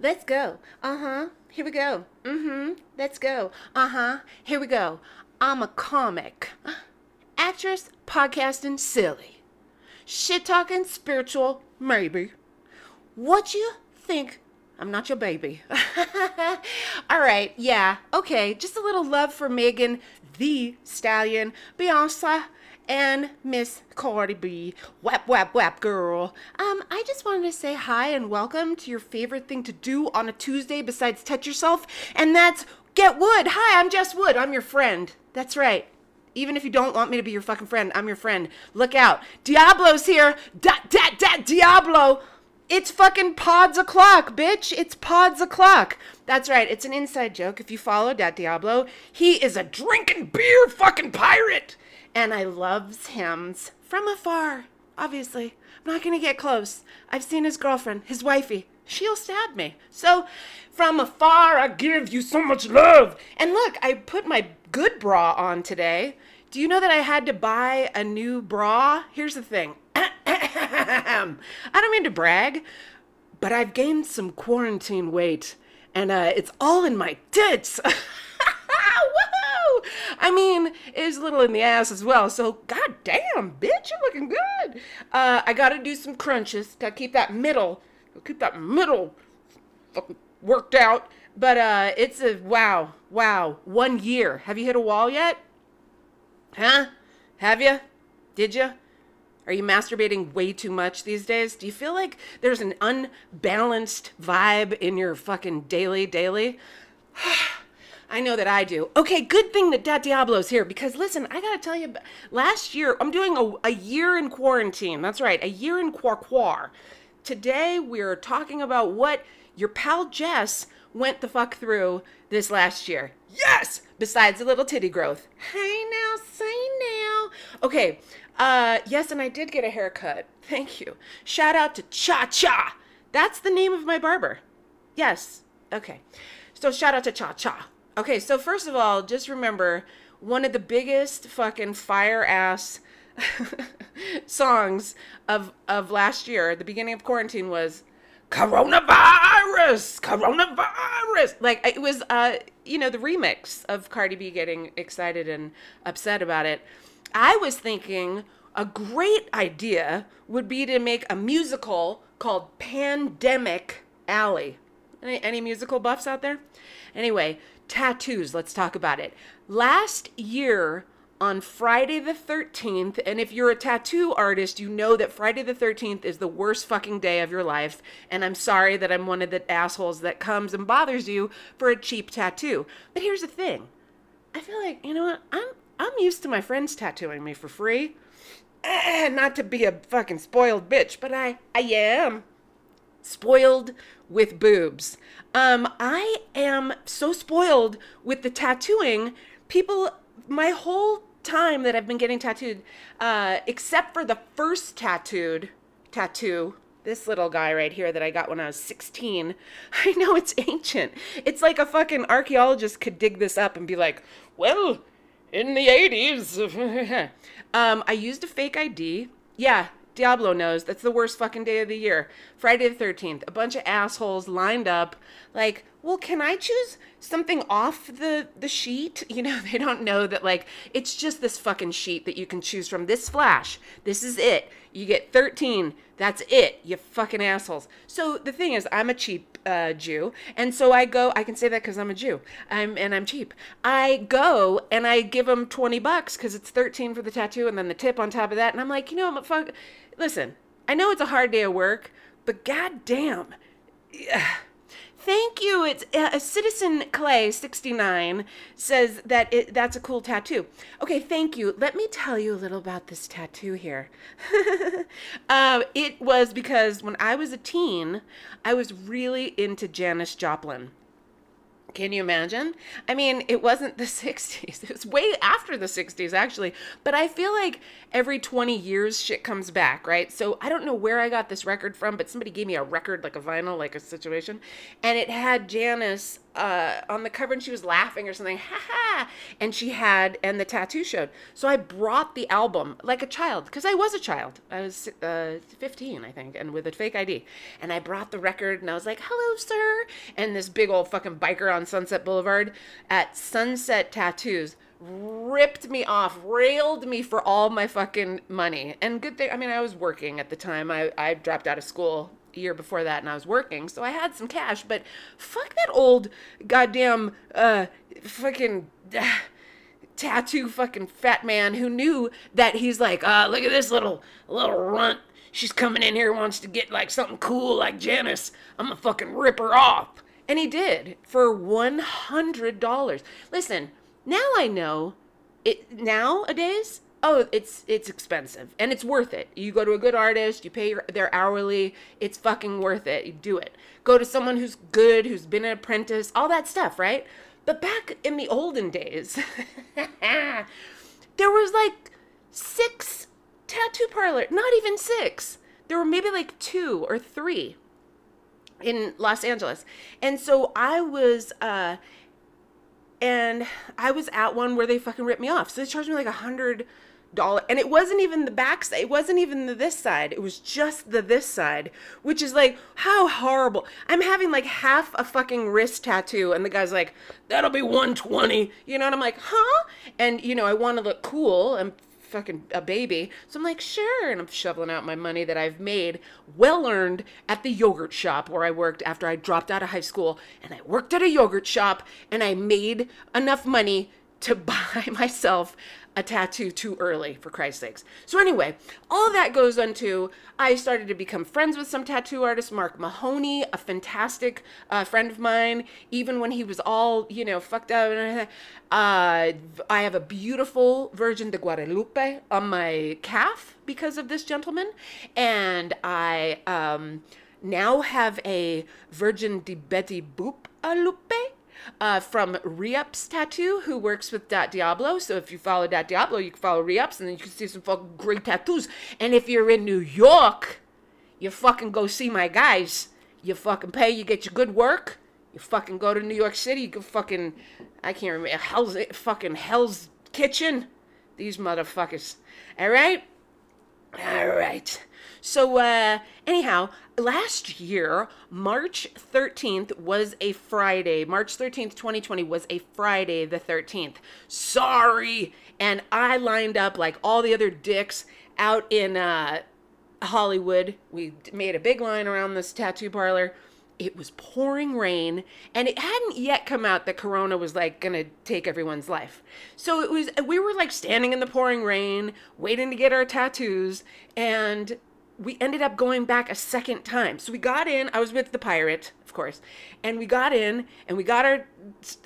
Let's go. Uh huh. Here we go. Mm hmm. Let's go. Uh huh. Here we go. I'm a comic. Actress, podcasting, silly. Shit talking, spiritual, maybe. What you think? I'm not your baby. All right, yeah, okay. Just a little love for Megan, Thee Stallion, Beyonce, and Miss Cardi B. Whap, whap, whap, girl. Um, I just wanted to say hi and welcome to your favorite thing to do on a Tuesday besides touch yourself, and that's get wood. Hi, I'm Jess Wood. I'm your friend. That's right. Even if you don't want me to be your fucking friend, I'm your friend. Look out. Diablo's here. Da, da, da, Diablo. It's fucking pods o'clock, bitch. It's pods o'clock. That's right. It's an inside joke. If you follow Dat Diablo, he is a drinking beer fucking pirate. And I loves hims from afar, obviously. I'm not to get close. I've seen his girlfriend, his wifey. She'll stab me. So, from afar, I give you so much love. And look, I put my good bra on today. Do you know that I had to buy a new bra? Here's the thing I don't mean to brag, but I've gained some quarantine weight, and uh, it's all in my tits. I mean, it's a little in the ass as well. So, goddamn, bitch, you're looking good. Uh, I gotta do some crunches. Gotta keep that middle, keep that middle fucking worked out. But uh, it's a wow, wow, one year. Have you hit a wall yet? Huh? Have you? Did you? Are you masturbating way too much these days? Do you feel like there's an unbalanced vibe in your fucking daily daily? I know that I do. Okay, good thing that Dat Diablo's here because listen, I gotta tell you, last year, I'm doing a, a year in quarantine. That's right, a year in Quar quar. Today, we're talking about what your pal Jess went the fuck through this last year. Yes! Besides a little titty growth. Hey now, say now. Okay, uh, yes, and I did get a haircut. Thank you. Shout out to Cha Cha. That's the name of my barber. Yes. Okay. So shout out to Cha Cha. Okay, so first of all, just remember one of the biggest fucking fire ass songs of of last year, the beginning of quarantine was coronavirus coronavirus like it was uh you know the remix of cardi b getting excited and upset about it I was thinking a great idea would be to make a musical called Pandemic Alley. Any, any musical buffs out there? Anyway, tattoos, let's talk about it. Last year, on Friday the 13th, and if you're a tattoo artist, you know that Friday the 13th is the worst fucking day of your life. And I'm sorry that I'm one of the assholes that comes and bothers you for a cheap tattoo. But here's the thing I feel like, you know what? I'm I'm used to my friends tattooing me for free. Eh, not to be a fucking spoiled bitch, but I I am spoiled with boobs. Um I am so spoiled with the tattooing. People my whole time that I've been getting tattooed uh except for the first tattooed tattoo this little guy right here that I got when I was 16. I know it's ancient. It's like a fucking archaeologist could dig this up and be like, well, in the 80s. um, I used a fake ID. Yeah, Diablo knows. That's the worst fucking day of the year. Friday the 13th. A bunch of assholes lined up, like, well, can I choose something off the, the sheet? You know, they don't know that, like, it's just this fucking sheet that you can choose from. This flash. This is it. You get 13. That's it, you fucking assholes. So the thing is, I'm a cheap uh, Jew, and so I go. I can say that because I'm a Jew. I'm and I'm cheap. I go and I give them 20 bucks because it's 13 for the tattoo, and then the tip on top of that. And I'm like, you know, what, fuck. Listen, I know it's a hard day of work, but goddamn. Yeah Thank you. It's uh, citizen Clay 69 says that it, that's a cool tattoo. Okay, thank you. Let me tell you a little about this tattoo here. uh, it was because when I was a teen, I was really into Janis Joplin. Can you imagine? I mean, it wasn't the 60s. It was way after the 60s, actually. But I feel like every 20 years shit comes back, right? So I don't know where I got this record from, but somebody gave me a record, like a vinyl, like a situation. And it had Janis uh, on the cover and she was laughing or something, ha ha. And she had, and the tattoo showed. So I brought the album like a child, because I was a child. I was uh, 15, I think, and with a fake ID. And I brought the record and I was like, hello, sir. And this big old fucking biker on Sunset Boulevard at Sunset Tattoos ripped me off, railed me for all my fucking money. And good thing, I mean, I was working at the time. I, I dropped out of school year before that and I was working, so I had some cash, but fuck that old goddamn uh fucking uh, tattoo fucking fat man who knew that he's like, uh, look at this little little runt. She's coming in here wants to get like something cool like Janis. I'm gonna fucking rip her off. And he did for one hundred dollars. Listen, now I know it nowadays oh it's it's expensive and it's worth it. You go to a good artist you pay your, their hourly it's fucking worth it you do it. Go to someone who's good who's been an apprentice all that stuff right? But back in the olden days there was like six tattoo parlor not even six. There were maybe like two or three in los angeles. And so i was uh and I was at one where they fucking ripped me off. So they charged me like a hundred dollar and it wasn't even the back side it wasn't even the this side it was just the this side which is like how horrible i'm having like half a fucking wrist tattoo and the guy's like that'll be 120 you know and i'm like huh and you know i want to look cool and fucking a baby. So I'm like, sure. And I'm shoveling out my money that I've made, well earned, at the yogurt shop where I worked after I dropped out of high school. And I worked at a yogurt shop and I made enough money to buy myself a tattoo too early, for Christ's sakes. So, anyway, all that goes into I started to become friends with some tattoo artist, Mark Mahoney, a fantastic uh, friend of mine, even when he was all, you know, fucked up. Uh, I have a beautiful Virgin de Guadalupe on my calf because of this gentleman. And I um, now have a Virgin de Betty Boop Lupe uh, from Reups Tattoo, who works with Diablo. So if you follow Diablo, you can follow Reups, and then you can see some fucking great tattoos. And if you're in New York, you fucking go see my guys. You fucking pay, you get your good work. You fucking go to New York City. You can fucking, I can't remember, Hell's, fucking Hell's Kitchen. These motherfuckers. All right? All right. So, uh, anyhow, last year, March 13th was a Friday. March 13th, 2020 was a Friday the 13th. Sorry. And I lined up like all the other dicks out in uh, Hollywood. We made a big line around this tattoo parlor. It was pouring rain, and it hadn't yet come out that Corona was like gonna take everyone's life. So it was, we were like standing in the pouring rain, waiting to get our tattoos, and we ended up going back a second time. So we got in, I was with the pirate, of course, and we got in and we got our,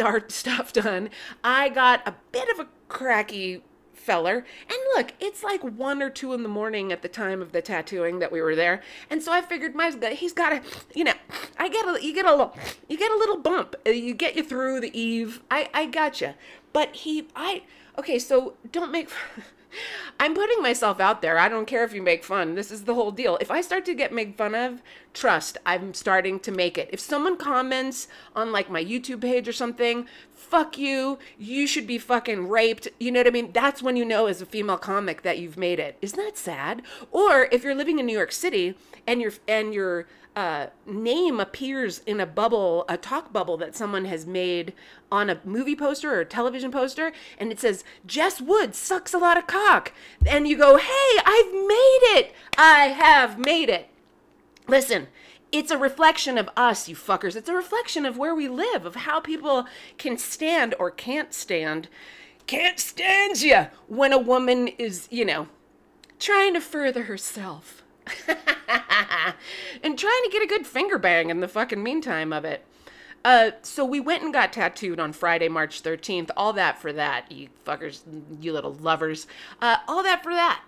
our stuff done. I got a bit of a cracky feller. And look, it's like one or two in the morning at the time of the tattooing that we were there. And so I figured my he's got a, you know, I get a, you get a little, you get a little bump. Uh, you get you through the eve. I, I gotcha. But he, I, okay, so don't make, I'm putting myself out there. I don't care if you make fun. This is the whole deal. If I start to get made fun of, trust, I'm starting to make it. If someone comments on like my YouTube page or something, fuck you. You should be fucking raped. You know what I mean? That's when you know as a female comic that you've made it. Isn't that sad? Or if you're living in New York City and you're and you're uh, name appears in a bubble, a talk bubble that someone has made on a movie poster or a television poster, and it says, Jess Wood sucks a lot of cock. And you go, hey, I've made it. I have made it. Listen, it's a reflection of us, you fuckers. It's a reflection of where we live, of how people can stand or can't stand. Can't stand you when a woman is, you know, trying to further herself. and trying to get a good finger bang in the fucking meantime of it. Uh, so we went and got tattooed on Friday, March 13th. All that for that, you fuckers, you little lovers. Uh, all that for that.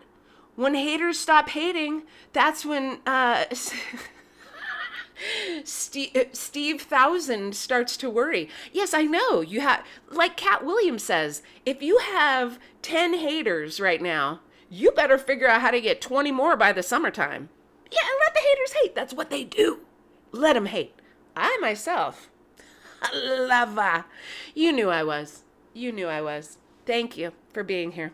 When haters stop hating, that's when uh, Steve, uh, Steve Thousand starts to worry. Yes, I know. You have, like Katt Williams says, if you have 10 haters right now, you better figure out how to get 20 more by the summertime. Yeah, and let the haters hate. That's what they do. Let them hate. I myself, Lava. You knew I was. You knew I was. Thank you for being here.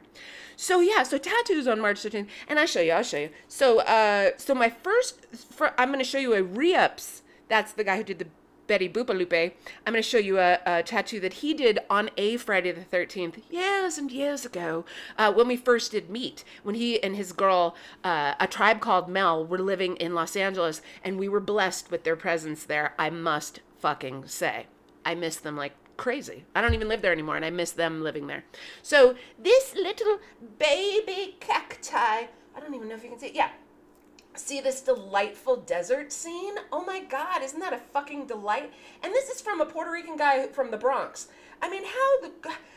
So yeah, so tattoos on March 13th, and I'll show you. I'll show you. So uh, so my first, for, I'm to show you a re-ups. That's the guy who did the Betty Boop Lupe. I'm going to show you a, a, tattoo that he did on a Friday the 13th years and years ago uh, when we first did meet. When he and his girl, uh, a tribe called Mel, were living in Los Angeles, and we were blessed with their presence there. I must fucking say, I miss them like crazy. I don't even live there anymore, and I miss them living there. So this little baby cacti, I don't even know if you can see it. Yeah. See this delightful desert scene? Oh my God, isn't that a fucking delight? And this is from a Puerto Rican guy from the Bronx. I mean, how the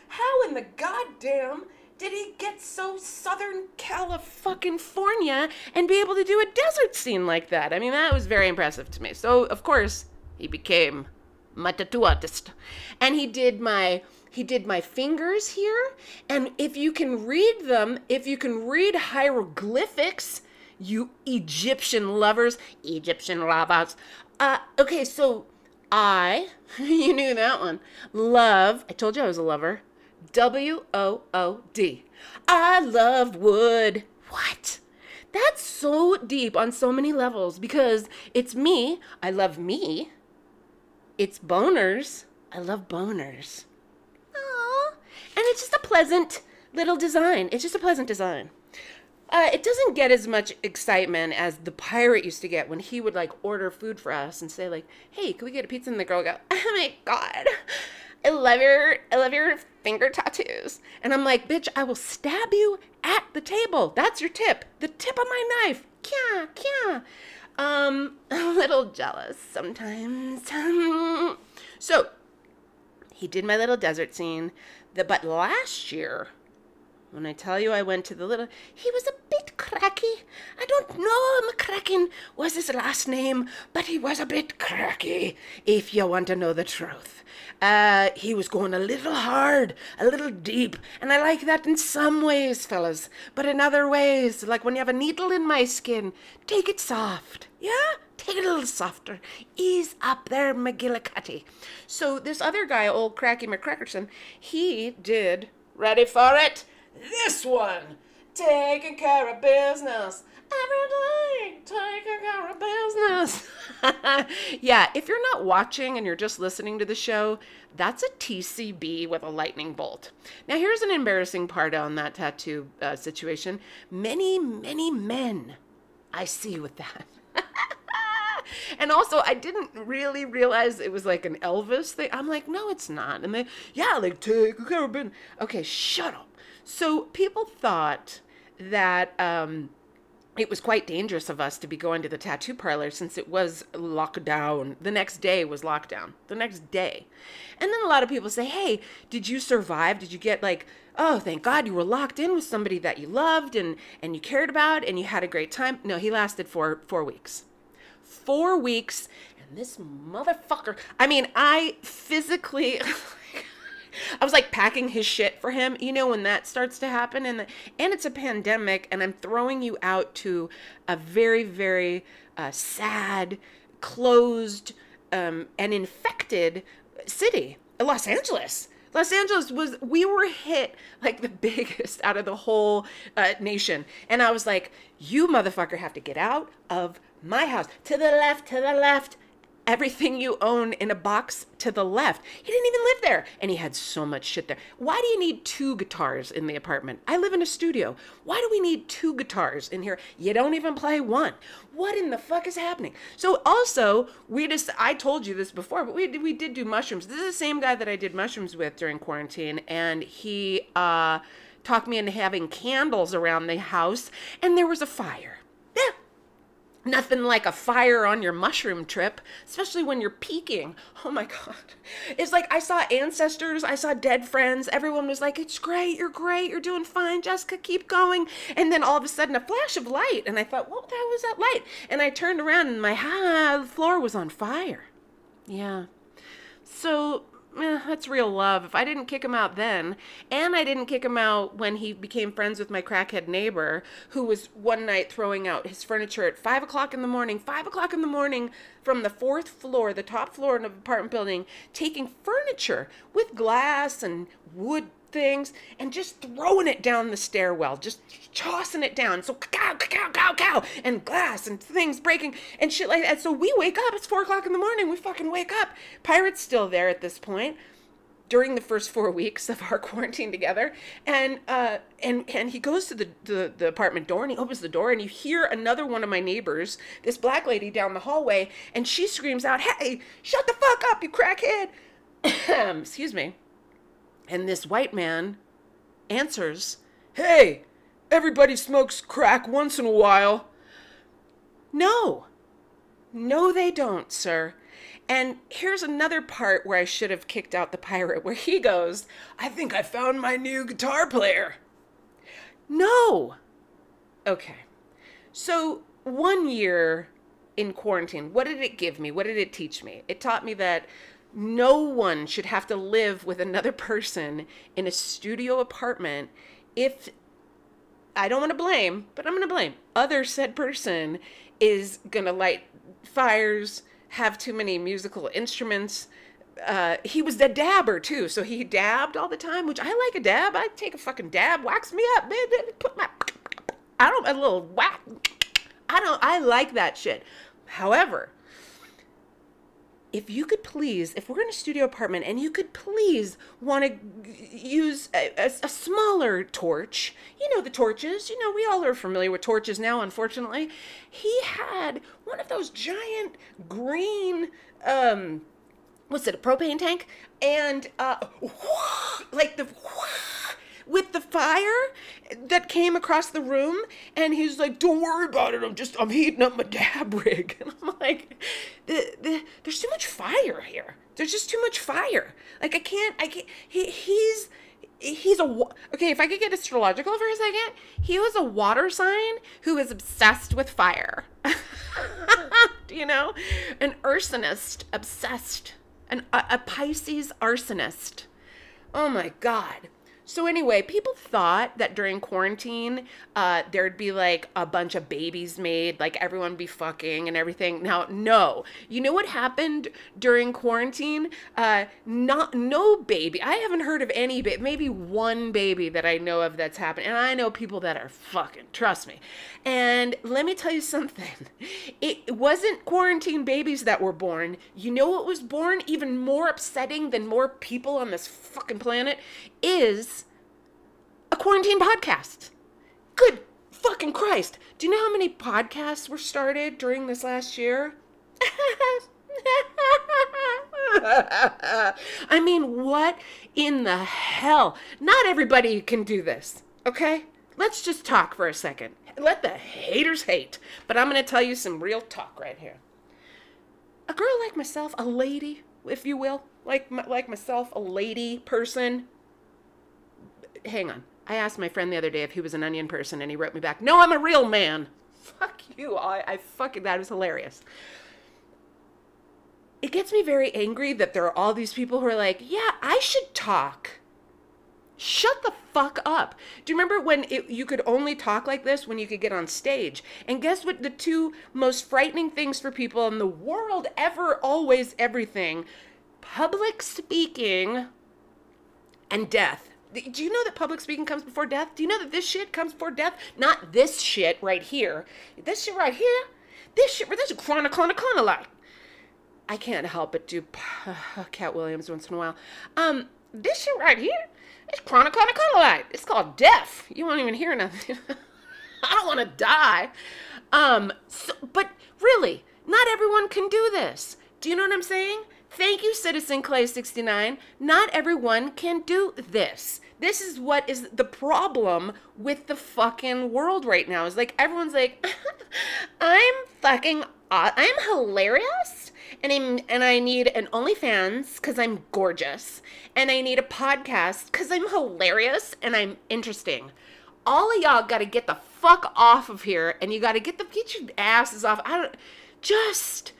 how in the goddamn did he get so Southern California and be able to do a desert scene like that? I mean, that was very impressive to me. So of course he became my tattoo artist. And he did my he did my fingers here. And if you can read them, if you can read hieroglyphics, you Egyptian lovers, Egyptian lovers. Uh, okay, so I, you knew that one, love, I told you I was a lover, W O O D. I love wood. What? That's so deep on so many levels because it's me. I love me. It's boners. I love boners. Aww. And it's just a pleasant little design. It's just a pleasant design. Uh, it doesn't get as much excitement as the pirate used to get when he would like order food for us and say like, "Hey, can we get a pizza?" And the girl would go, "Oh my god, I love your I love your finger tattoos." And I'm like, "Bitch, I will stab you at the table. That's your tip. The tip of my knife. Kya kya." Um, a little jealous sometimes. so, he did my little desert scene. The, but last year, when I tell you I went to the little, he was a bit cracky. I don't know McCracken was his last name, but he was a bit cracky, if you want to know the truth. Uh, he was going a little hard, a little deep, and I like that in some ways, fellas. But in other ways, like when you have a needle in my skin, take it soft. Yeah? Take it a little softer. Ease up there, McGillicuddy. So this other guy, old Cracky McCrackerson, he did, ready for it? This one! Taking care of business every day, taking care of business. yeah, if you're not watching and you're just listening to the show, that's a TCB with a lightning bolt. Now, here's an embarrassing part on that tattoo uh, situation. Many, many men I see with that. and also, I didn't really realize it was like an Elvis thing. I'm like, no, it's not. And they, yeah, like take care of business. Okay, shut up. So people thought that um, it was quite dangerous of us to be going to the tattoo parlor since it was lockdown. The next day was lockdown. The next day. And then a lot of people say, hey, did you survive? Did you get like, oh, thank God you were locked in with somebody that you loved and, and you cared about and you had a great time? No, he lasted for four weeks. Four weeks. And this motherfucker, I mean, I physically. I was like packing his shit for him. You know when that starts to happen, and the, and it's a pandemic, and I'm throwing you out to a very very uh, sad, closed, um, and infected city, Los Angeles. Los Angeles was, we were hit like the biggest out of the whole uh, nation. And I was like, you motherfucker have to get out of my house. To the left, to the left everything you own in a box to the left. He didn't even live there. And he had so much shit there. Why do you need two guitars in the apartment? I live in a studio. Why do we need two guitars in here? You don't even play one. What in the fuck is happening? So also, we just I told you this before, but we we did do mushrooms. This is the same guy that I did mushrooms with during quarantine and he uh talked me into having candles around the house and there was a fire. Nothing like a fire on your mushroom trip, especially when you're peaking. Oh my God. It's like I saw ancestors, I saw dead friends. Everyone was like, It's great, you're great, you're doing fine, Jessica, keep going. And then all of a sudden, a flash of light. And I thought, What the hell was that light? And I turned around and my ah, the floor was on fire. Yeah. So eh, that's real love. If I didn't kick him out then, and I didn't kick him out when he became friends with my crackhead neighbor, who was one night throwing out his furniture at five o'clock in the morning, five o'clock in the morning from the fourth floor, the top floor in an apartment building, taking furniture with glass and wood things and just throwing it down the stairwell, just tossing it down. So cow, cow, cow, cow, and glass and things breaking and shit like that. So we wake up. It's four o'clock in the morning. We fucking wake up. Pirate's still there at this point during the first four weeks of our quarantine together and uh and and he goes to the, the the apartment door and he opens the door and you hear another one of my neighbors this black lady down the hallway and she screams out hey shut the fuck up you crackhead excuse me and this white man answers, Hey, everybody smokes crack once in a while. No. No, they don't, sir. And here's another part where I should have kicked out the pirate, where he goes, I think I found my new guitar player. No. Okay. So, one year in quarantine, what did it give me? What did it teach me? It taught me that no one should have to live with another person in a studio apartment if I don't want to blame, but I'm going to blame other said person is going to light fires, have too many musical instruments. Uh, he was a dabber too, so he dabbed all the time, which I like a dab. I take a fucking dab, wax me up. Put my, I don't a little whack. I don't. I like that shit. However, if you could please, if we're in a studio apartment and you could please want to use a, a, a, smaller torch, you know, the torches, you know, we all are familiar with torches now, unfortunately. He had one of those giant green, um, what's it, a propane tank? And, uh, like the, with the fire that came across the room and he's like don't worry about it. I'm just i'm heating up my dab rig. And i'm like the, the, there's too much fire here. There's just too much fire. Like i can't i can't he, he's he's a okay if i could get astrological for a second he was a water sign who is obsessed with fire. Do you know? An arsonist obsessed an, a, a pisces arsonist. Oh my god so anyway, people thought that during quarantine, uh, there'd be like a bunch of babies made, like everyone be fucking and everything. Now, no. You know what happened during quarantine? Uh, not no baby. I haven't heard of any baby. Maybe one baby that I know of that's happened, and I know people that are fucking. Trust me. And let me tell you something. It wasn't quarantine babies that were born. You know what was born? Even more upsetting than more people on this fucking planet is a quarantine podcast. Good fucking Christ. Do you know how many podcasts were started during this last year? I mean, what in the hell? Not everybody can do this, okay? Let's just talk for a second. Let the haters hate. But I'm going to tell you some real talk right here. A girl like myself, a lady, if you will, like like myself, a lady person. Hang on. I asked my friend the other day if he was an onion person, and he wrote me back, "No, I'm a real man." Fuck you! I, I fucking that was hilarious. It gets me very angry that there are all these people who are like, "Yeah, I should talk." Shut the fuck up. Do you remember when it, you could only talk like this when you could get on stage? And guess what? The two most frightening things for people in the world, ever, always, everything public speaking and death. Do you know that public speaking comes before death? Do you know that this shit comes before death? Not this shit right here. This shit right here. This shit. This is. Like. I can't help but do Katt Williams once in a while. Um, this shit right here. It's chronic. It's called death. You won't even hear nothing. I don't want to die. Um, so, but really, not everyone can do this. Do you know what I'm saying? Thank you, Citizen Clay69. Not everyone can do this. This is what is the problem with the fucking world right now. Is like everyone's like, I'm fucking, I'm hilarious, and I'm and I need an OnlyFans because I'm gorgeous, and I need a podcast because I'm hilarious and I'm interesting. All of y'all got to get the fuck off of here, and you got to get the get your asses off. I don't just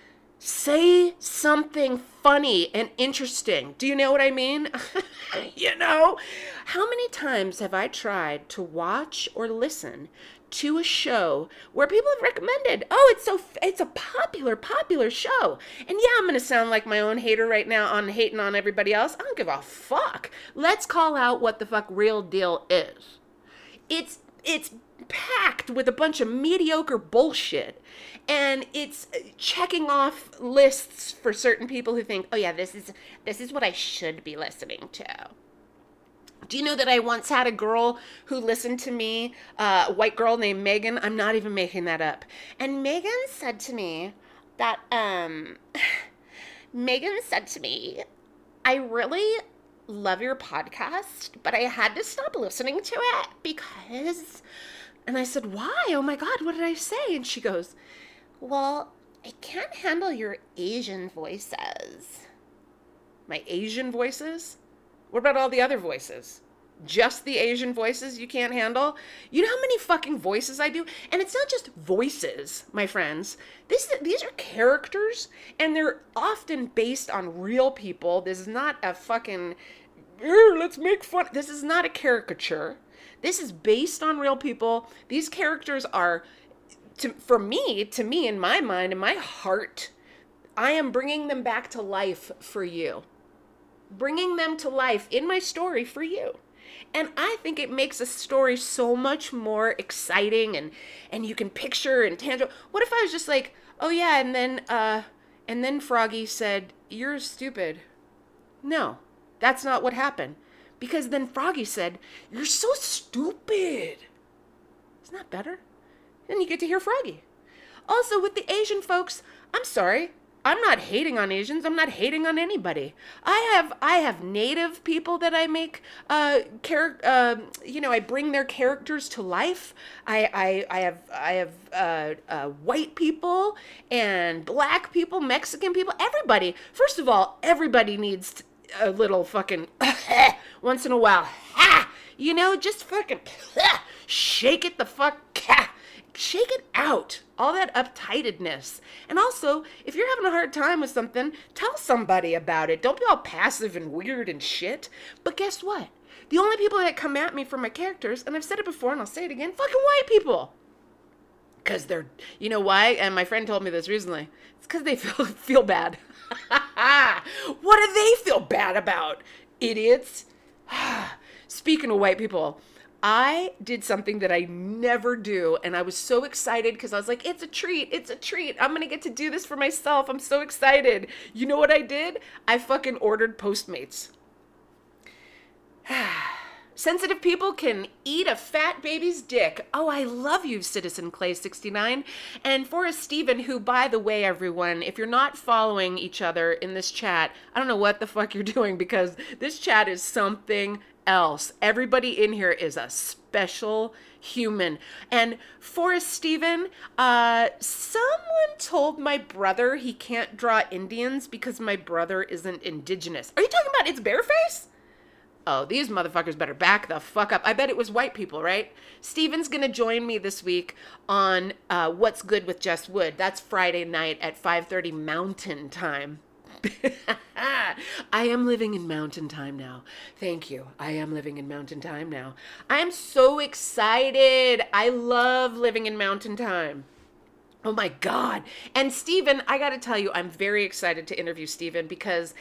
say something funny and interesting. Do you know what I mean? you know, how many times have I tried to watch or listen to a show where people have recommended, "Oh, it's so it's a popular popular show." And yeah, I'm going to sound like my own hater right now on hating on everybody else. I don't give a fuck. Let's call out what the fuck real deal is. It's it's packed with a bunch of mediocre bullshit and it's checking off lists for certain people who think oh yeah this is this is what i should be listening to do you know that I once had a girl who listened to me, uh, a white girl named Megan? I'm not even making that up. And Megan said to me that, um, Megan said to me, I really love your podcast, but I had to stop listening to it because and I said, Why? Oh my God, what did I say? And she goes, Well, I can't handle your Asian voices. My Asian voices? What about all the other voices? Just the Asian voices you can't handle? You know how many fucking voices I do? And it's not just voices, my friends. This, these are characters, and they're often based on real people. This is not a fucking, let's make fun. This is not a caricature. This is based on real people. These characters are, to, for me, to me, in my mind, in my heart, I am bringing them back to life for you. Bringing them to life in my story for you. And I think it makes a story so much more exciting and and you can picture and tangible. What if I was just like, "Oh yeah, and then uh and then Froggy said, "You're stupid." No. That's not what happened. Because then Froggy said, You're so stupid. Isn't that better? Then you get to hear Froggy. Also, with the Asian folks, I'm sorry. I'm not hating on Asians. I'm not hating on anybody. I have I have native people that I make uh char- uh, you know I bring their characters to life. I I, I have I have uh, uh, white people and black people, Mexican people, everybody. First of all, everybody needs a little fucking once in a while. Ha! You know, just fucking shake it the fuck. Shake it out. All that uptightedness. And also, if you're having a hard time with something, tell somebody about it. Don't be all passive and weird and shit. But guess what? The only people that come at me for my characters, and I've said it before and I'll say it again, fucking white people. Because they're, you know why? And my friend told me this recently. It's because they feel, feel bad. what do they feel bad about? Idiots. Speaking of white people, I did something that I never do, and I was so excited because I was like, it's a treat, it's a treat. I'm gonna get to do this for myself. I'm so excited. You know what I did? I fucking ordered Postmates. Sensitive people can eat a fat baby's dick. Oh, I love you, Citizen Clay69. And Forrest Steven, who, by the way, everyone, if you're not following each other in this chat, I don't know what the fuck you're doing because this chat is something else. Everybody in here is a special human. And Forrest Stephen, uh, someone told my brother he can't draw Indians because my brother isn't indigenous. Are you talking about it's Bareface? oh, these motherfuckers better back the fuck up. I bet it was white people, right? Steven's gonna join me this week on uh, What's Good with Jess Wood. That's Friday night at 5:30 Mountain Time. I am living in mountain time now. Thank you. I am living in mountain time now. I am so excited. I love living in mountain time. Oh my God. And Stephen, I got to tell you, I'm very excited to interview Stephen because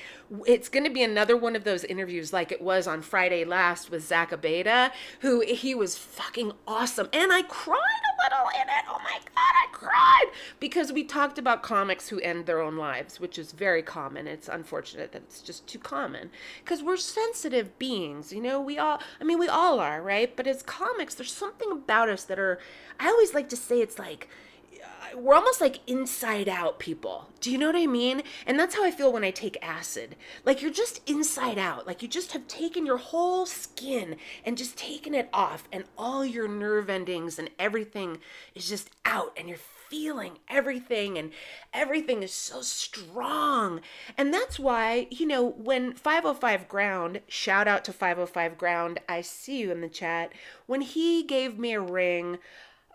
it's going to be another one of those interviews like it was on Friday last with Zach Abeda, who he was fucking awesome. And I cried a little in it. Oh my God, I cried because we talked about comics who end their own lives, which is very common. It's unfortunate that it's just too common because we're sensitive beings. You know, we all, I mean, we all are, right? But as comics, there's something about us that are, I always like to say it's like, Uh, we're almost like inside out people. Do you know what I mean? And that's how I feel when I take acid. Like you're just inside out. Like you just have taken your whole skin and just taken it off, and all your nerve endings and everything is just out, and you're feeling everything, and everything is so strong. And that's why, you know, when 505 Ground, shout out to 505 Ground, I see you in the chat, when he gave me a ring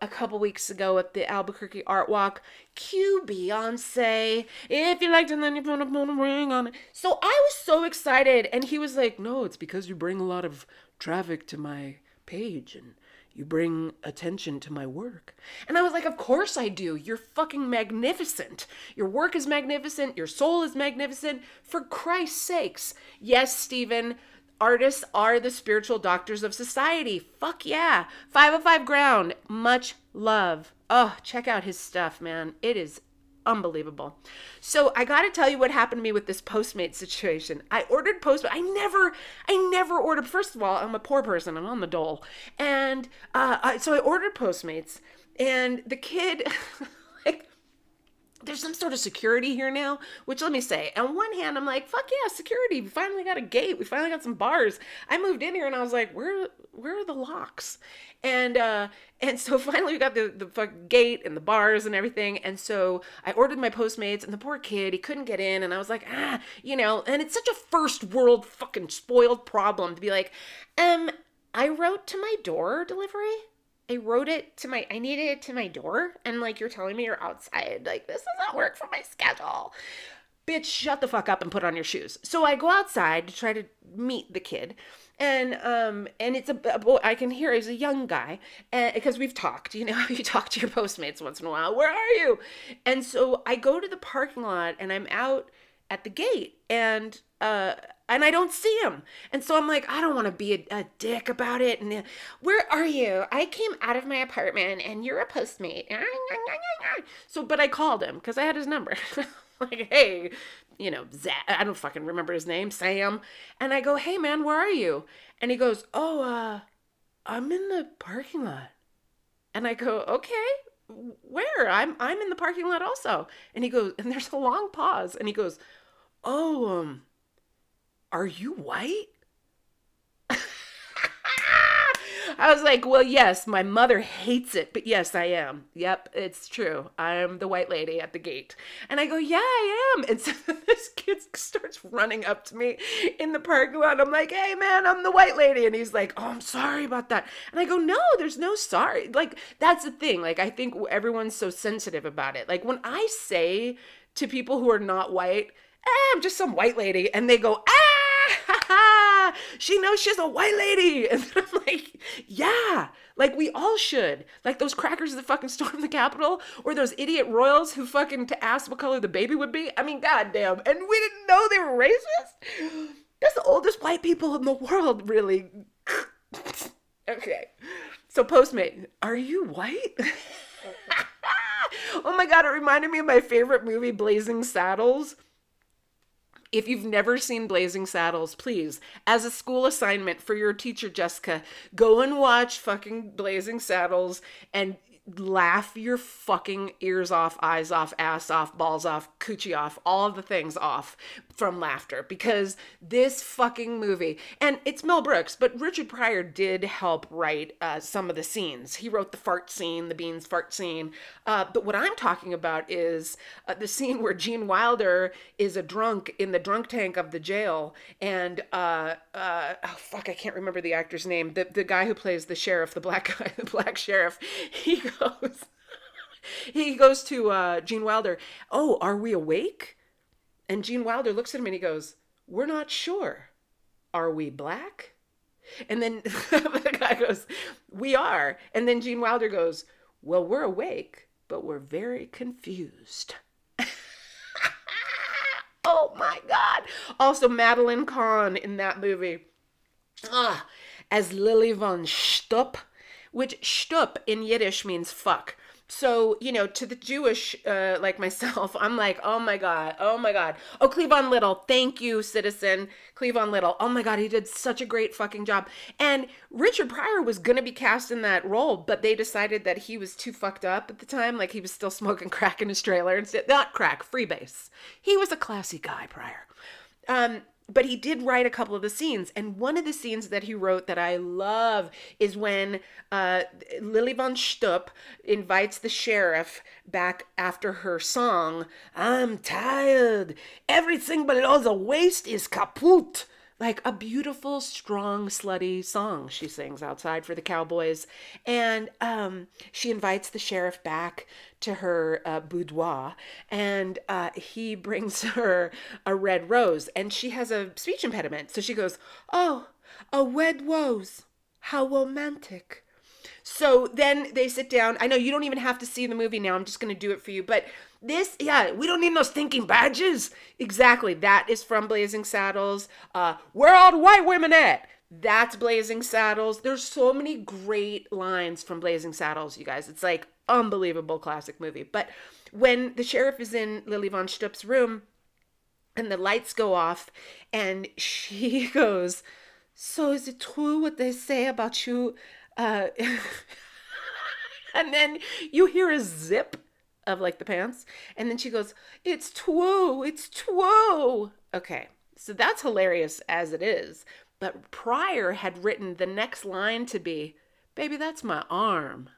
a couple weeks ago at the Albuquerque Art Walk. Cue Beyonce. If you liked it, then you put a, put a ring on it. So I was so excited. And he was like, No, it's because you bring a lot of traffic to my page and you bring attention to my work. And I was like, Of course I do. You're fucking magnificent. Your work is magnificent. Your soul is magnificent. For Christ's sakes. Yes, Stephen artists are the spiritual doctors of society. Fuck yeah. 505 Ground, much love. Oh, check out his stuff, man. It is unbelievable. So I got to tell you what happened to me with this Postmate situation. I ordered Postmate. I never, I never ordered. First of all, I'm a poor person. I'm on the dole, and uh, I, so I ordered Postmates, and the kid, like, there's some sort of security here now, which let me say, on one hand, I'm like, fuck yeah, security. We finally got a gate. We finally got some bars. I moved in here and I was like, where where are the locks? And uh and so finally we got the the fuck gate and the bars and everything. And so I ordered my Postmates and the poor kid, he couldn't get in and I was like, ah, you know, and it's such a first world fucking spoiled problem to be like, um, I wrote to my door delivery I wrote it to my I needed it to my door and like you're telling me you're outside. Like this doesn't work for my schedule. Bitch, shut the fuck up and put on your shoes. So I go outside to try to meet the kid. And um and it's a, a boy I can hear he's a young guy and because we've talked, you know, you talk to your postmates once in a while. Where are you? And so I go to the parking lot and I'm out at the gate and uh and I don't see him. And so I'm like, I don't want to be a, a, dick about it. And uh, where are you? I came out of my apartment and you're a postmate. So, but I called him because I had his number. like, hey, you know, Zach, I don't fucking remember his name, Sam. And I go, hey man, where are you? And he goes, oh, uh, I'm in the parking lot. And I go, okay, where? I'm I'm in the parking lot also. And he goes, and there's a long pause, and he goes, oh, um are you white? I was like, well, yes, my mother hates it, but yes, I am. Yep, it's true. I am the white lady at the gate. And I go, yeah, I am. And so this kid starts running up to me in the parking lot. I'm like, hey, man, I'm the white lady. And he's like, oh, I'm sorry about that. And I go, no, there's no sorry. Like, that's the thing. Like, I think everyone's so sensitive about it. Like, when I say to people who are not white, eh, I'm just some white lady, and they go, ah, she knows she's a white lady. And I'm like, yeah, like we all should. Like those crackers that fucking stormed the Capitol, or those idiot royals who fucking to ask what color the baby would be. I mean, goddamn. And we didn't know they were racist. That's the oldest white people in the world, really. okay. So, Postmate, are you white? oh my god, it reminded me of my favorite movie, Blazing Saddles if you've never seen Blazing Saddles, please, as a school assignment for your teacher, Jessica, go and watch fucking Blazing Saddles and laugh your fucking ears off, eyes off, ass off, balls off, coochie off, all of the things off from laughter because this fucking movie, and it's Mel Brooks, but Richard Pryor did help write uh, some of the scenes. He wrote the fart scene, the beans fart scene. Uh, but what I'm talking about is uh, the scene where Gene Wilder is a drunk in the drunk tank of the jail, and uh, uh, oh fuck, I can't remember the actor's name. The the guy who plays the sheriff, the black guy, the black sheriff. He goes. he goes to uh, Gene Wilder. Oh, are we awake? And Gene Wilder looks at him and he goes, We're not sure. Are we black? And then the guy goes, We are. And then Gene Wilder goes, Well, we're awake, but we're very confused. oh my God. Also, Madeline Kahn in that movie. Ah, as Lily von Shtupp, which Shtupp in Yiddish means fuck. So you know to the jewish uh, like myself i'm like oh my god oh my god. Oh cleavon little thank you citizen. Cleavon little oh my god he did such a great fucking job. And richard pryor was gonna be cast in that role but they decided that he was too fucked up at the time. Like he was still smoking crack in his trailer and instead not crack freebase. He was a classy guy pryor. Um but he did write a couple of the scenes and one of the scenes that he wrote that i love is when uh, lily von Shtupp invites the sheriff back after her song i'm tired. Everything below the waist is kaput like a beautiful, strong, slutty song she sings outside for the cowboys. And um, she invites the sheriff back to her uh, boudoir, and uh, he brings her a red rose, and she has a speech impediment. So she goes, Oh, a wed rose. How romantic. So then they sit down. I know you don't even have to see the movie now. I'm just going to do it for you. But this, yeah, we don't need no stinking badges. Exactly. That is from Blazing Saddles. Uh, where all the white women at? That's Blazing Saddles. There's so many great lines from Blazing Saddles, you guys. It's like unbelievable classic movie. But when the sheriff is in lily von Shtupp's room and the lights go off and she goes, So is it true what they say about you? Uh, and then you hear a zip of like the pants. And then she goes, It's true, it's true. Okay, so that's hilarious as it is. But Pryor had written the next line to be, Baby, that's my arm.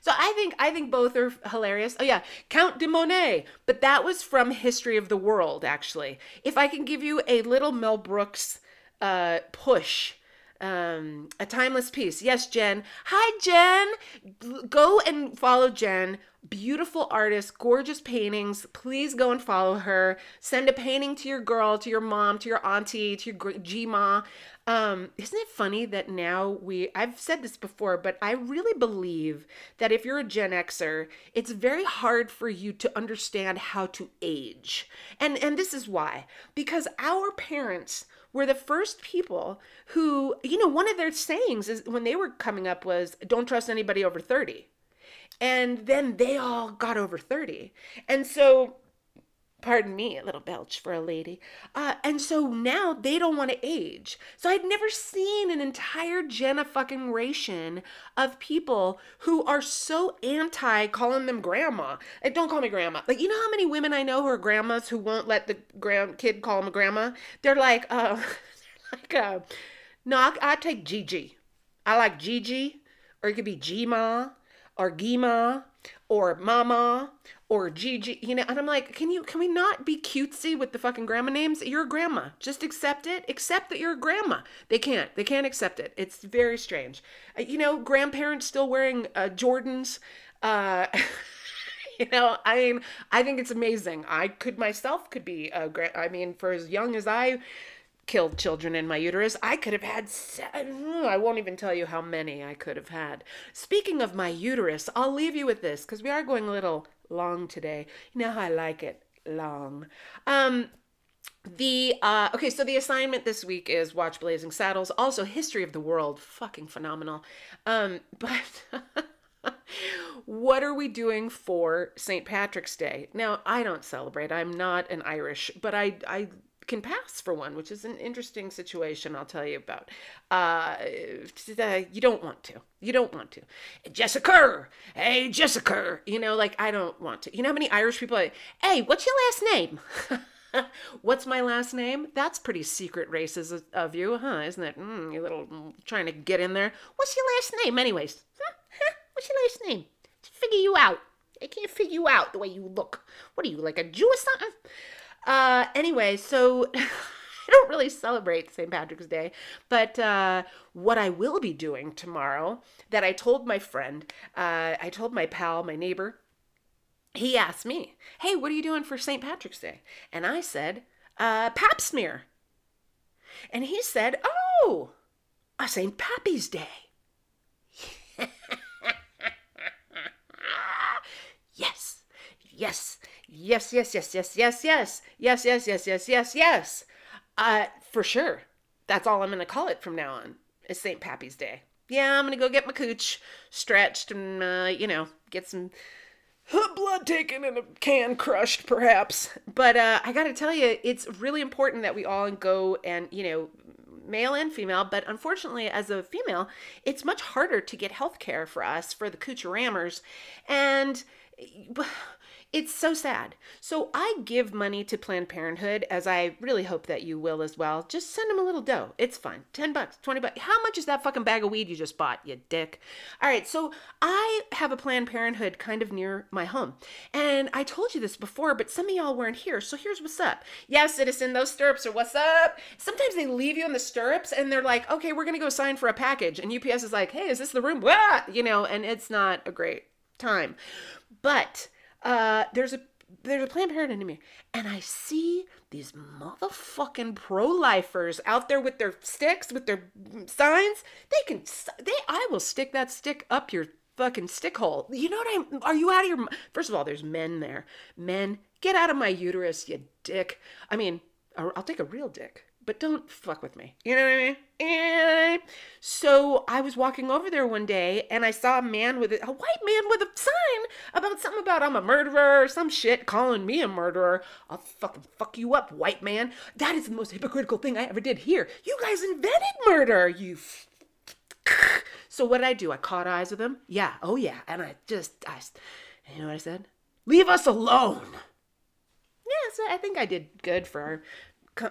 So I think I think both are hilarious. Oh yeah, Count de Monet, but that was from History of the World actually. If I can give you a little Mel Brooks uh, push um, a timeless piece. Yes, Jen. Hi, Jen. Go and follow Jen. Beautiful artist, gorgeous paintings. Please go and follow her. Send a painting to your girl, to your mom, to your auntie, to your G-ma. Um, isn't it funny that now we, I've said this before, but I really believe that if you're a Gen Xer, it's very hard for you to understand how to age. And, and this is why. Because our parents, were the first people who, you know, one of their sayings is when they were coming up was, don't trust anybody over 30. And then they all got over 30. And so pardon me, a little belch for a lady. Uh, and so now they don't want to age. So I'd never seen an entire generation of people who are so anti calling them grandma. Like, don't call me grandma. Like, you know how many women I know who are grandmas who won't let the grand kid call them a grandma? They're like, uh, like, uh, no, I, I take Gigi. I like Gigi, or it could be G-ma, or Gima, or Mama, or Gigi, you know, and I'm like, can you, can we not be cutesy with the fucking grandma names? You're a grandma. Just accept it. Accept that you're a grandma. They can't. They can't accept it. It's very strange. Uh, you know, grandparents still wearing uh, Jordans. Uh, you know, I mean, I think it's amazing. I could myself could be a grand. I mean, for as young as I killed children in my uterus. I could have had, I won't even tell you how many I could have had. Speaking of my uterus, I'll leave you with this because we are going a little long today. You know how I like it long. Um, the uh okay so the assignment this week is watch blazing saddles also history of the world fucking phenomenal um but what are we doing for st patrick's day now i don't celebrate i'm not an irish but i i can pass for one, which is an interesting situation I'll tell you about. Uh, you don't want to. You don't want to. Jessica, hey, Jessica. You know, like, I don't want to. You know how many Irish people are, hey, what's your last name? What's my last name? That's pretty secret racist of you, huh? Isn't it? Mm, you little mm, trying to get in there. What's your last name, anyways? Huh? Huh? What's your last name? To figure you out. I can't figure you out the way you look. What are you, like a Jew or something? Uh, anyway, so I don't really celebrate St. Patrick's Day, but uh, what I will be doing tomorrow that I told my friend, uh, I told my pal, my neighbor, he asked me, Hey, what are you doing for St. Patrick's Day? And I said, uh, Pap smear. And he said, Oh, a St. Pappy's Day. yes, yes, Yes, yes, yes, yes, yes, yes, yes, yes, yes, yes, yes, yes. Uh, for sure. That's all I'm gonna call it from now on. Is St. Pappy's Day. Yeah, I'm gonna go get my cooch stretched and uh, you know get some blood taken and a can crushed, perhaps. But uh, I gotta tell you, it's really important that we all go and you know male and female, but unfortunately, as a female, it's much harder to get health care for us, for the cooch rammers. And It's so sad. So I give money to Planned Parenthood, as I really hope that you will as well. Just send them a little dough. It's fine. 10 bucks, 20 bucks. How much is that fucking bag of weed you just bought, you dick? All right, so I have a Planned Parenthood kind of near my home. And I told you this before, but some of y'all weren't here. So here's what's up. Yeah, citizen, those stirrups are what's up. Sometimes they leave you in the stirrups and they're like, okay, we're going to go sign for a package. And UPS is like, hey, is this the room? What? You know, and it's not a great time. But uh, there's a there's a Planned Parenthood in me, and I see these motherfucking pro-lifers out there with their sticks, with their signs. They can, they, I will stick that stick up your fucking stick hole. You know what I'm? Are you out of your? First of all, there's men there. Men, get out of my uterus, you dick. I mean, I'll take a real dick but don't fuck with me. You know what I mean? And so I was walking over there one day and I saw a man with a, a white man with a sign about something about I'm a murderer or some shit calling me a murderer. I'll fucking fuck you up, white man. That is the most hypocritical thing I ever did here. You guys invented murder, you. F- so what did I do? I caught eyes with him. Yeah, oh yeah, and I just, I, you know what I said? Leave us alone. Yeah, so I think I did good for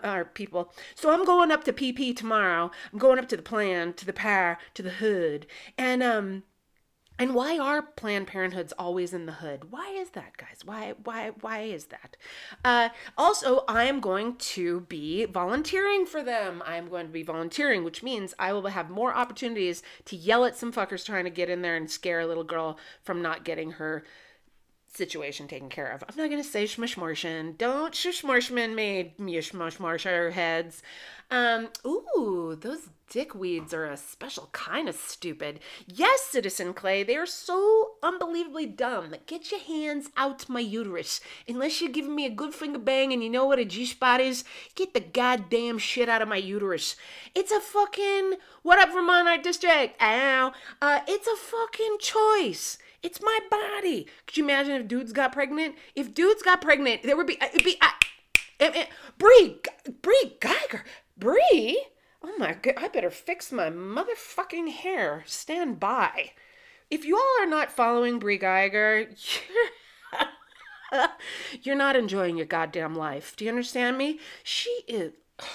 our people. So I'm going up to PP tomorrow. I'm going up to the plan, to the par, to the hood. And um and why are Planned Parenthoods always in the hood? Why is that, guys? Why why why is that? Uh, also, I am going to be volunteering for them. I am going to be volunteering, which means I will have more opportunities to yell at some fuckers trying to get in there and scare a little girl from not getting her situation taken care of. I'm not going to say shmushmorshin. Don't shmushmorshman me, shmushmorsher heads. Um, ooh, those dickweeds are a special kind of stupid. Yes, Citizen Clay, they are so unbelievably dumb. Get your hands out my uterus. Unless you're giving me a good finger bang and you know what a G-spot is, get the goddamn shit out of my uterus. It's a fucking, what up Vermont Art District? Ow. Uh, it's a fucking choice. It's my body. Could you imagine if dudes got pregnant? If dudes got pregnant, there would be, uh, it'd be, I, it, it, Brie, Brie Geiger, Brie. Oh my god, I better fix my motherfucking hair. Stand by. If you all are not following Brie Geiger, you're, you're not enjoying your goddamn life. Do you understand me? She is.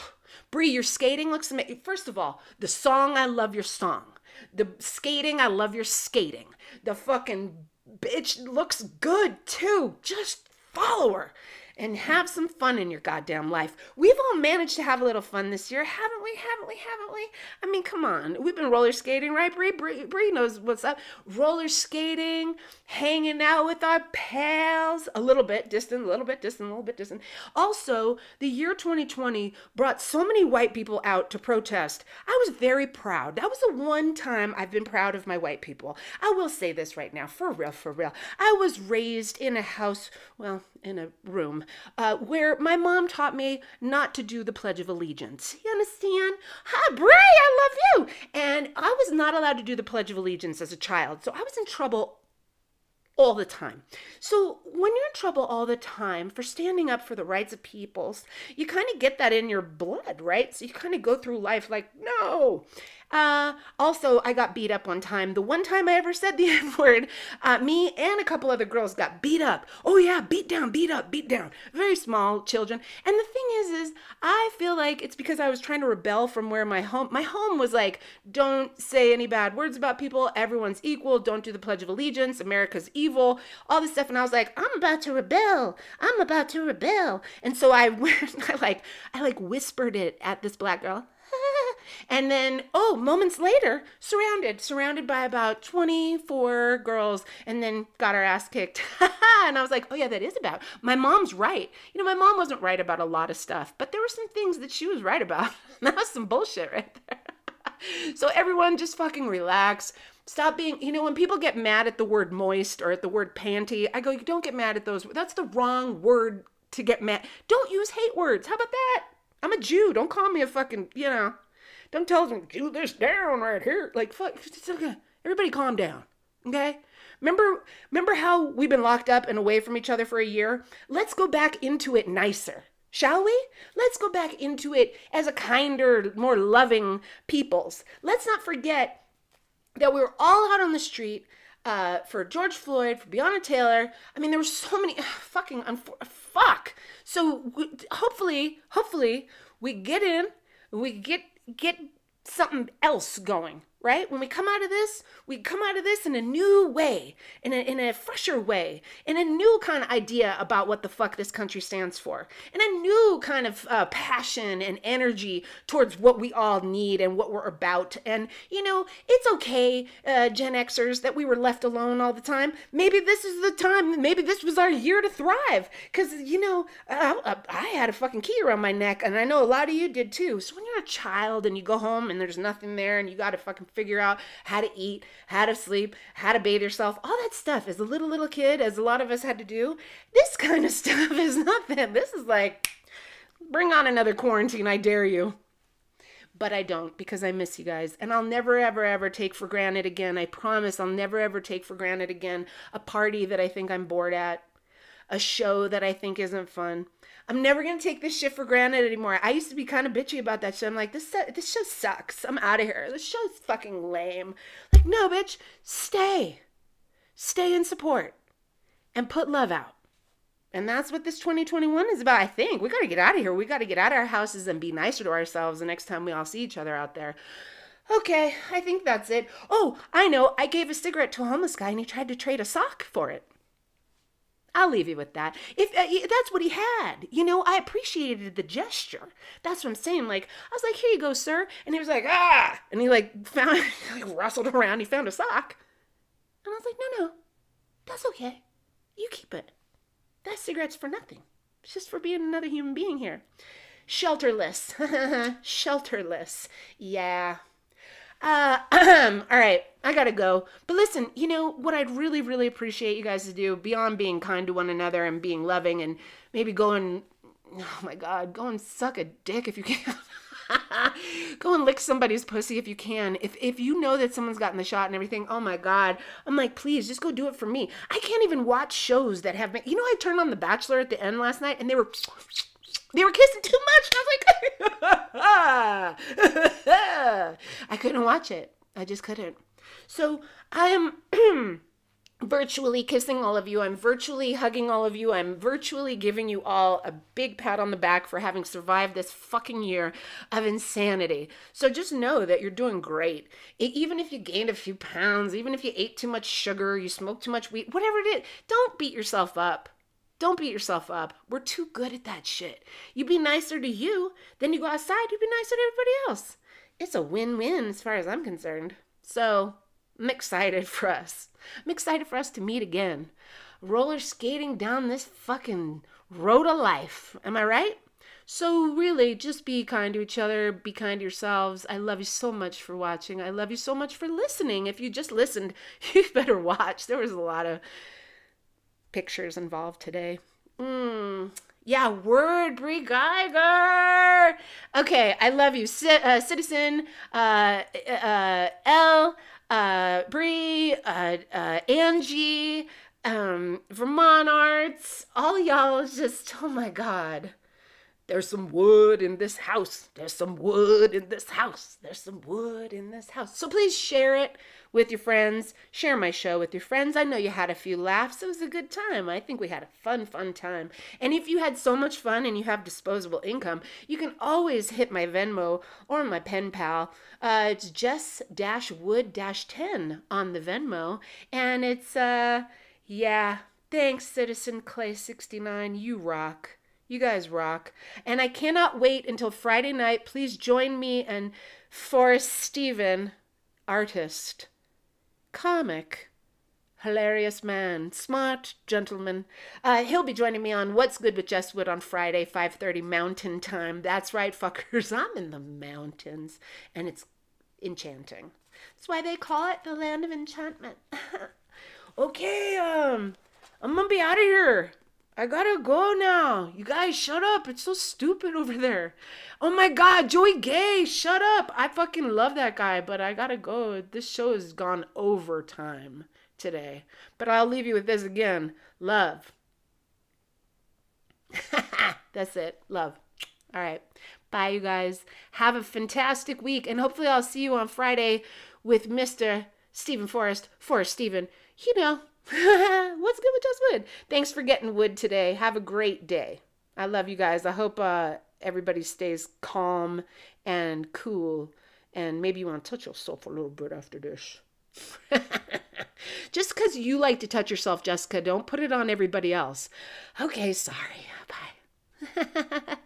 Brie, your skating looks amazing. First of all, the song, I love your song. The skating, I love your skating. The fucking bitch looks good too. Just follow her and have some fun in your goddamn life. We've all managed to have a little fun this year, haven't we? Haven't we? Haven't we? I mean, come on. We've been roller skating, right? Brie, Brie, knows what's up. Roller skating, hanging out with our pals, a little bit distant, a little bit distant, a little bit distant. Also, the year 2020 brought so many white people out to protest. I was very proud. That was the one time I've been proud of my white people. I will say this right now, for real, for real. I was raised in a house, well, in a room uh, where my mom taught me not to do the Pledge of Allegiance. You understand? Hi, Bray, I love you. And I was not allowed to do the Pledge of Allegiance as a child, so I was in trouble all the time. So when you're in trouble all the time for standing up for the rights of peoples, you kind of get that in your blood, right? So you kind of go through life like, no. Uh, also, I got beat up one time. The one time I ever said the N word, uh, me and a couple other girls got beat up. Oh yeah, beat down, beat up, beat down. Very small children. And the thing is, is I feel like it's because I was trying to rebel from where my home, my home was like, don't say any bad words about people. Everyone's equal. Don't do the Pledge of Allegiance. America's evil. All this stuff. And I was like, I'm about to rebel. I'm about to rebel. And so I went, I like, I like whispered it at this black girl and then, oh, moments later, surrounded, surrounded by about 24 girls, and then got our ass kicked. and I was like, oh, yeah, that is about. My mom's right. You know, my mom wasn't right about a lot of stuff, but there were some things that she was right about. that was some bullshit right there. so, everyone, just fucking relax. Stop being, you know, when people get mad at the word moist or at the word panty, I go, you don't get mad at those. That's the wrong word to get mad. Don't use hate words. How about that? I'm a Jew. Don't call me a fucking, you know, don't tell them, do this down right here. Like, fuck, okay. everybody calm down, okay? Remember, remember how we've been locked up and away from each other for a year? Let's go back into it nicer, shall we? Let's go back into it as a kinder, more loving peoples. Let's not forget that we were all out on the street uh, for George Floyd, for Breonna Taylor. I mean, there were so many fucking unfor- fuck. So hopefully, hopefully we get in, we get get something else going right? When we come out of this, we come out of this in a new way, in a, in a fresher way, in a new kind of idea about what the fuck this country stands for, in a new kind of uh, passion and energy towards what we all need and what we're about. And, you know, it's okay, uh, Gen Xers, that we were left alone all the time. Maybe this is the time, maybe this was our year to thrive. Because, you know, I, I had a fucking key around my neck, and I know a lot of you did too. So when you're a child and you go home and there's nothing there and you got to fucking figure out how to eat, how to sleep, how to bathe yourself, all that stuff as a little, little kid, as a lot of us had to do. This kind of stuff is nothing. This is like, bring on another quarantine, I dare you. But I don't because I miss you guys. And I'll never, ever, ever take for granted again. I promise I'll never, ever take for granted again a party that I think I'm bored at, a show that I think isn't fun, I'm never gonna take this shit for granted anymore. I used to be kind of bitchy about that shit. I'm like, this this show sucks. I'm out of here. This show's fucking lame. Like, no, bitch, stay, stay in support, and put love out. And that's what this 2021 is about. I think we got to get out of here. We got to get out of our houses and be nicer to ourselves the next time we all see each other out there. Okay, I think that's it. Oh, I know. I gave a cigarette to a homeless guy and he tried to trade a sock for it. I'll leave you with that. If uh, that's what he had, you know, I appreciated the gesture. That's what I'm saying. Like, I was like, "Here you go, sir," and he was like, "Ah," and he like found, like rustled around. He found a sock, and I was like, "No, no, that's okay. You keep it. That cigarette's for nothing. It's just for being another human being here." Shelterless, shelterless. Yeah, uh, all right, I gotta go. But listen, you know what I'd really, really appreciate you guys to do beyond being kind to one another and being loving and maybe going, oh my God, go and suck a dick if you can. go and lick somebody's pussy if you can. If if you know that someone's gotten the shot and everything, oh my god, I'm like, please just go do it for me. I can't even watch shows that have been. You know, I turned on The Bachelor at the end last night and they were they were kissing too much. And I was like, I couldn't watch it. I just couldn't. So I am virtually kissing all of you. I'm virtually hugging all of you. I'm virtually giving you all a big pat on the back for having survived this fucking year of insanity. So just know that you're doing great. Even if you gained a few pounds, even if you ate too much sugar, you smoked too much weed, whatever it is, don't beat yourself up. Don't beat yourself up. We're too good at that shit. You be nicer to you, then you go outside, you be nicer to everybody else. It's a win win as far as I'm concerned. So, I'm excited for us. I'm excited for us to meet again. Roller skating down this fucking road of life. Am I right? So, really, just be kind to each other, be kind to yourselves. I love you so much for watching. I love you so much for listening. If you just listened, you better watch. There was a lot of pictures involved today. Mm. Yeah, word, Brie Geiger. Okay, I love you, C- uh, Citizen, uh, uh, L, uh, Brie, uh, uh, Angie, um, Vermont Arts, all y'all just, oh my God. There's some wood in this house. There's some wood in this house. There's some wood in this house. So please share it with your friends. Share my show with your friends. I know you had a few laughs. It was a good time. I think we had a fun, fun time. And if you had so much fun and you have disposable income, you can always hit my Venmo or my pen pal. Uh, it's Jess Wood 10 on the Venmo. And it's, uh, yeah, thanks, Citizen Clay 69. You rock. You guys rock. And I cannot wait until Friday night. Please join me and Forrest Steven, artist, comic, hilarious man, smart gentleman. Uh, he'll be joining me on What's Good with Jess Wood on Friday, 5.30 Mountain Time. That's right, fuckers. I'm in the mountains. And it's enchanting. That's why they call it the land of enchantment. okay, um, I'm gonna be out of here. I gotta go now. You guys, shut up. It's so stupid over there. Oh my god, Joey Gay, shut up. I fucking love that guy, but I gotta go. This show has gone overtime today. But I'll leave you with this again love. That's it. Love. All right. Bye, you guys. Have a fantastic week, and hopefully, I'll see you on Friday with Mr. Stephen Forrest, Forrest Stephen, you know, what's good with Jess Wood? Thanks for getting wood today. Have a great day. I love you guys. I hope uh, everybody stays calm and cool. And maybe you want to touch yourself a little bit after this. Just because you like to touch yourself, Jessica, don't put it on everybody else. Okay, sorry. Bye.